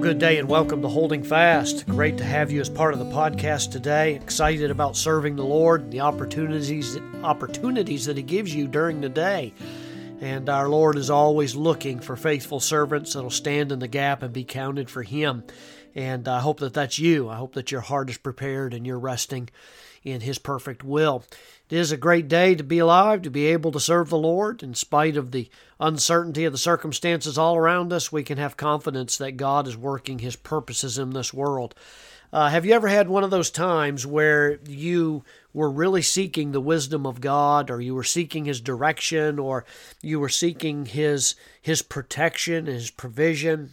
Good day and welcome to Holding Fast. Great to have you as part of the podcast today. Excited about serving the Lord and the opportunities opportunities that He gives you during the day. And our Lord is always looking for faithful servants that'll stand in the gap and be counted for Him. And I hope that that's you. I hope that your heart is prepared and you're resting in His perfect will. It is a great day to be alive, to be able to serve the Lord. In spite of the uncertainty of the circumstances all around us, we can have confidence that God is working His purposes in this world. Uh, have you ever had one of those times where you were really seeking the wisdom of God, or you were seeking His direction, or you were seeking His His protection, His provision,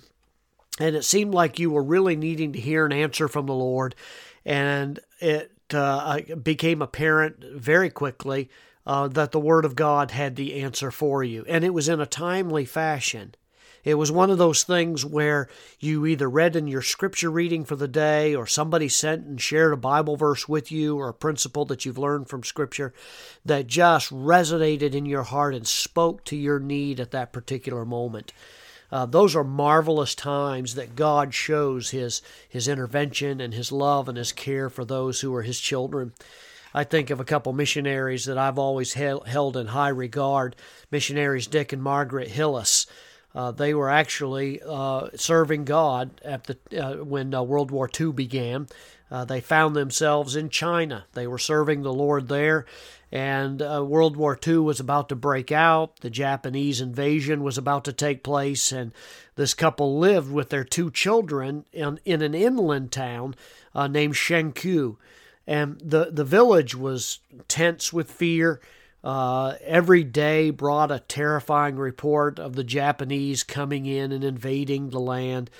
and it seemed like you were really needing to hear an answer from the Lord, and it uh, became apparent very quickly uh, that the Word of God had the answer for you, and it was in a timely fashion. It was one of those things where you either read in your scripture reading for the day, or somebody sent and shared a Bible verse with you, or a principle that you've learned from scripture that just resonated in your heart and spoke to your need at that particular moment. Uh, those are marvelous times that God shows His His intervention and His love and His care for those who are His children. I think of a couple missionaries that I've always held in high regard. Missionaries Dick and Margaret Hillis. Uh, they were actually uh, serving God at the uh, when uh, World War II began. Uh, they found themselves in China. They were serving the Lord there, and uh, World War II was about to break out. The Japanese invasion was about to take place, and this couple lived with their two children in, in an inland town uh, named Shenkiu. And the, the village was tense with fear. Uh, every day brought a terrifying report of the Japanese coming in and invading the land.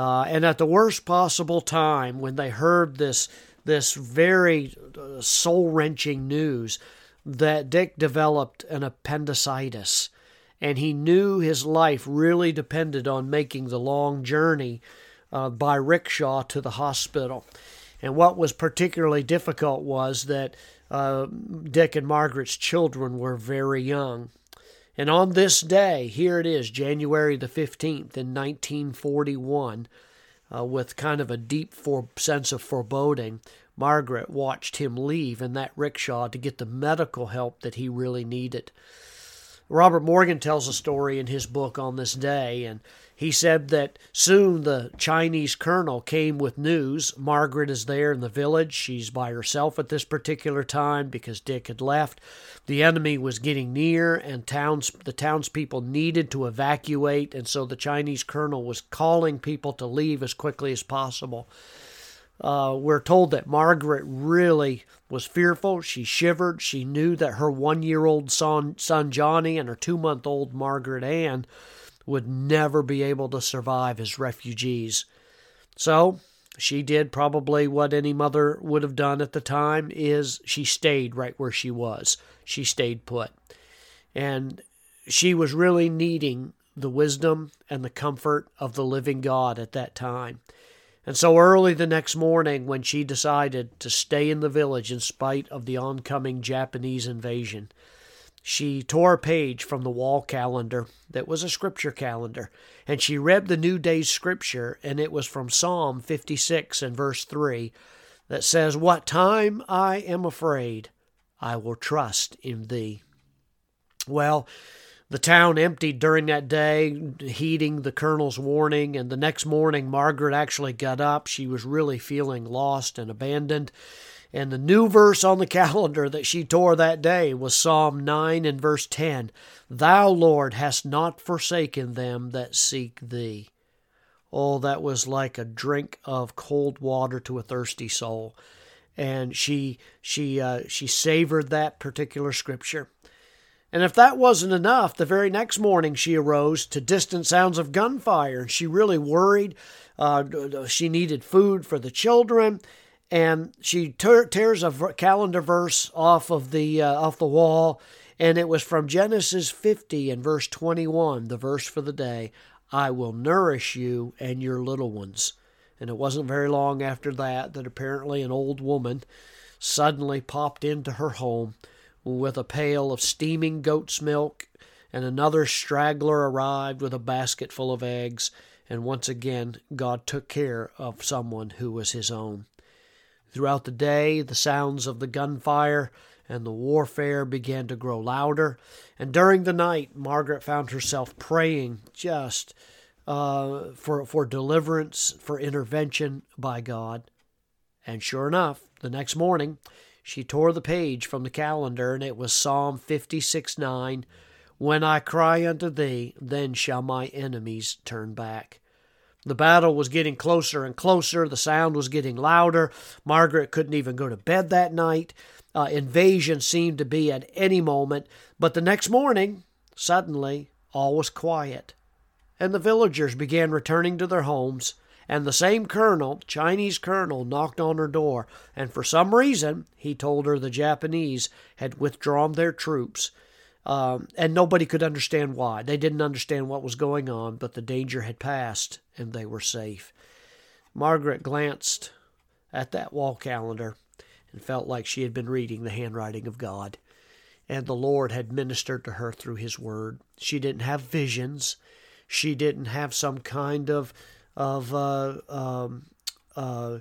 Uh, and at the worst possible time, when they heard this this very uh, soul wrenching news that Dick developed an appendicitis, and he knew his life really depended on making the long journey uh, by rickshaw to the hospital. And what was particularly difficult was that uh, Dick and Margaret's children were very young. And on this day, here it is, January the 15th in 1941, uh, with kind of a deep for- sense of foreboding, Margaret watched him leave in that rickshaw to get the medical help that he really needed. Robert Morgan tells a story in his book on this day, and he said that soon the Chinese colonel came with news. Margaret is there in the village. She's by herself at this particular time because Dick had left. The enemy was getting near, and towns the townspeople needed to evacuate, and so the Chinese colonel was calling people to leave as quickly as possible. Uh, we're told that Margaret really was fearful. She shivered. She knew that her one year old son, son Johnny and her two month old Margaret Ann would never be able to survive as refugees. So she did probably what any mother would have done at the time is she stayed right where she was. She stayed put. And she was really needing the wisdom and the comfort of the living God at that time. And so early the next morning, when she decided to stay in the village in spite of the oncoming Japanese invasion, she tore a page from the wall calendar that was a scripture calendar, and she read the new day's scripture, and it was from Psalm 56 and verse 3 that says, What time I am afraid, I will trust in thee. Well, the town emptied during that day, heeding the colonel's warning, and the next morning Margaret actually got up. She was really feeling lost and abandoned. And the new verse on the calendar that she tore that day was Psalm 9 and verse 10 Thou, Lord, hast not forsaken them that seek thee. Oh, that was like a drink of cold water to a thirsty soul. And she she uh, she savored that particular scripture. And if that wasn't enough, the very next morning she arose to distant sounds of gunfire. And she really worried. Uh, she needed food for the children and she ter- tears a calendar verse off of the uh, off the wall and it was from Genesis 50 and verse 21 the verse for the day I will nourish you and your little ones and it wasn't very long after that that apparently an old woman suddenly popped into her home with a pail of steaming goat's milk and another straggler arrived with a basket full of eggs And once again, God took care of someone who was his own. Throughout the day, the sounds of the gunfire and the warfare began to grow louder. And during the night, Margaret found herself praying just uh, for, for deliverance, for intervention by God. And sure enough, the next morning, she tore the page from the calendar, and it was Psalm 56 9. When I cry unto thee, then shall my enemies turn back. The battle was getting closer and closer. The sound was getting louder. Margaret couldn't even go to bed that night. Uh, invasion seemed to be at any moment. But the next morning, suddenly, all was quiet. And the villagers began returning to their homes. And the same colonel, Chinese colonel, knocked on her door. And for some reason, he told her the Japanese had withdrawn their troops um, and nobody could understand why. They didn't understand what was going on, but the danger had passed and they were safe. Margaret glanced at that wall calendar and felt like she had been reading the handwriting of God. And the Lord had ministered to her through His Word. She didn't have visions. She didn't have some kind of of uh, um, uh,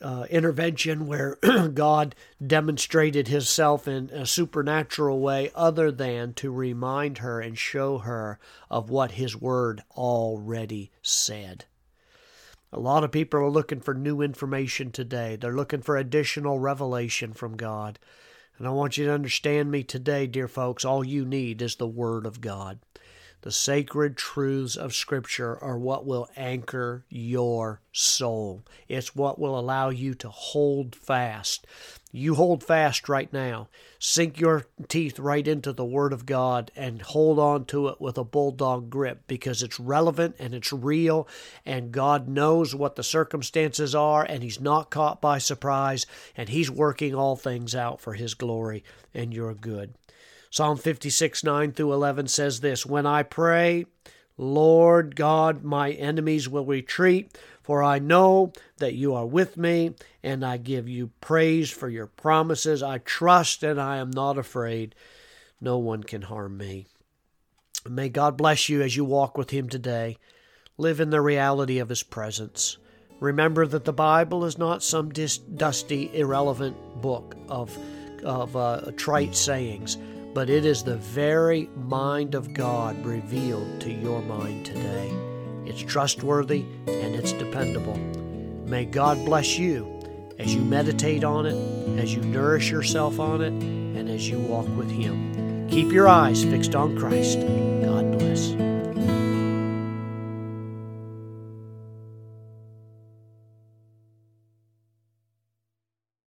uh, intervention where God demonstrated himself in a supernatural way other than to remind her and show her of what his word already said. A lot of people are looking for new information today. They're looking for additional revelation from God. And I want you to understand me today, dear folks. All you need is the Word of God. The sacred truths of Scripture are what will anchor your soul. It's what will allow you to hold fast. You hold fast right now. Sink your teeth right into the Word of God and hold on to it with a bulldog grip because it's relevant and it's real, and God knows what the circumstances are, and He's not caught by surprise, and He's working all things out for His glory and your good. Psalm 56, 9 through 11 says this When I pray, Lord God, my enemies will retreat, for I know that you are with me, and I give you praise for your promises. I trust and I am not afraid. No one can harm me. May God bless you as you walk with Him today. Live in the reality of His presence. Remember that the Bible is not some dis- dusty, irrelevant book of, of uh, trite sayings but it is the very mind of God revealed to your mind today. It's trustworthy and it's dependable. May God bless you as you meditate on it, as you nourish yourself on it, and as you walk with Him. Keep your eyes fixed on Christ.